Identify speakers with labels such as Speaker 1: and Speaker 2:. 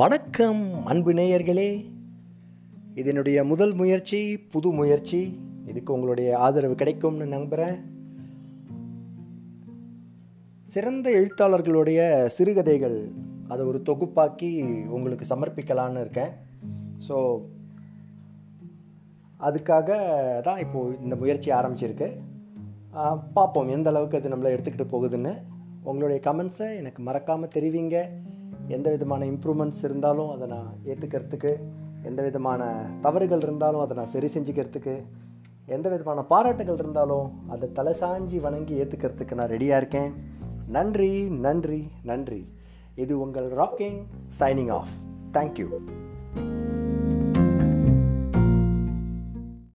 Speaker 1: வணக்கம் அன்பு நேயர்களே இது என்னுடைய முதல் முயற்சி புது முயற்சி. இதுக்கு உங்களுடைய ஆதரவு கிடைக்கும்னு நம்புகிறேன் சிறந்த எழுத்தாளர்களுடைய சிறுகதைகள் அதை ஒரு தொகுப்பாக்கி உங்களுக்கு சமர்ப்பிக்கலான்னு இருக்கேன். ஸோ அதுக்காக தான் இப்போது இந்த முயற்சி ஆரம்பிச்சிருக்கு. பார்ப்போம் எந்த அளவுக்கு அது நம்மளை எடுத்துக்கிட்டு போகுதுன்னு. உங்களுடைய கமெண்ட்ஸை எனக்கு மறக்காமல் தெரிவிங்க. எந்த விதமான இம்ப்ரூவ்மெண்ட்ஸ் இருந்தாலும் அதை நான் ஏற்றுக்கிறதுக்கு எந்த விதமான தவறுகள் இருந்தாலும் அதை நான் சரி செஞ்சுக்கிறதுக்கு எந்த விதமான பாராட்டுகள் இருந்தாலும் அதை தலை சாஞ்சி வணங்கி ஏற்றுக்கிறதுக்கு நான் ரெடியாக இருக்கேன். நன்றி நன்றி நன்றி. இது உங்கள் ராக்கிங் சைனிங் ஆஃப் தேங்க்யூ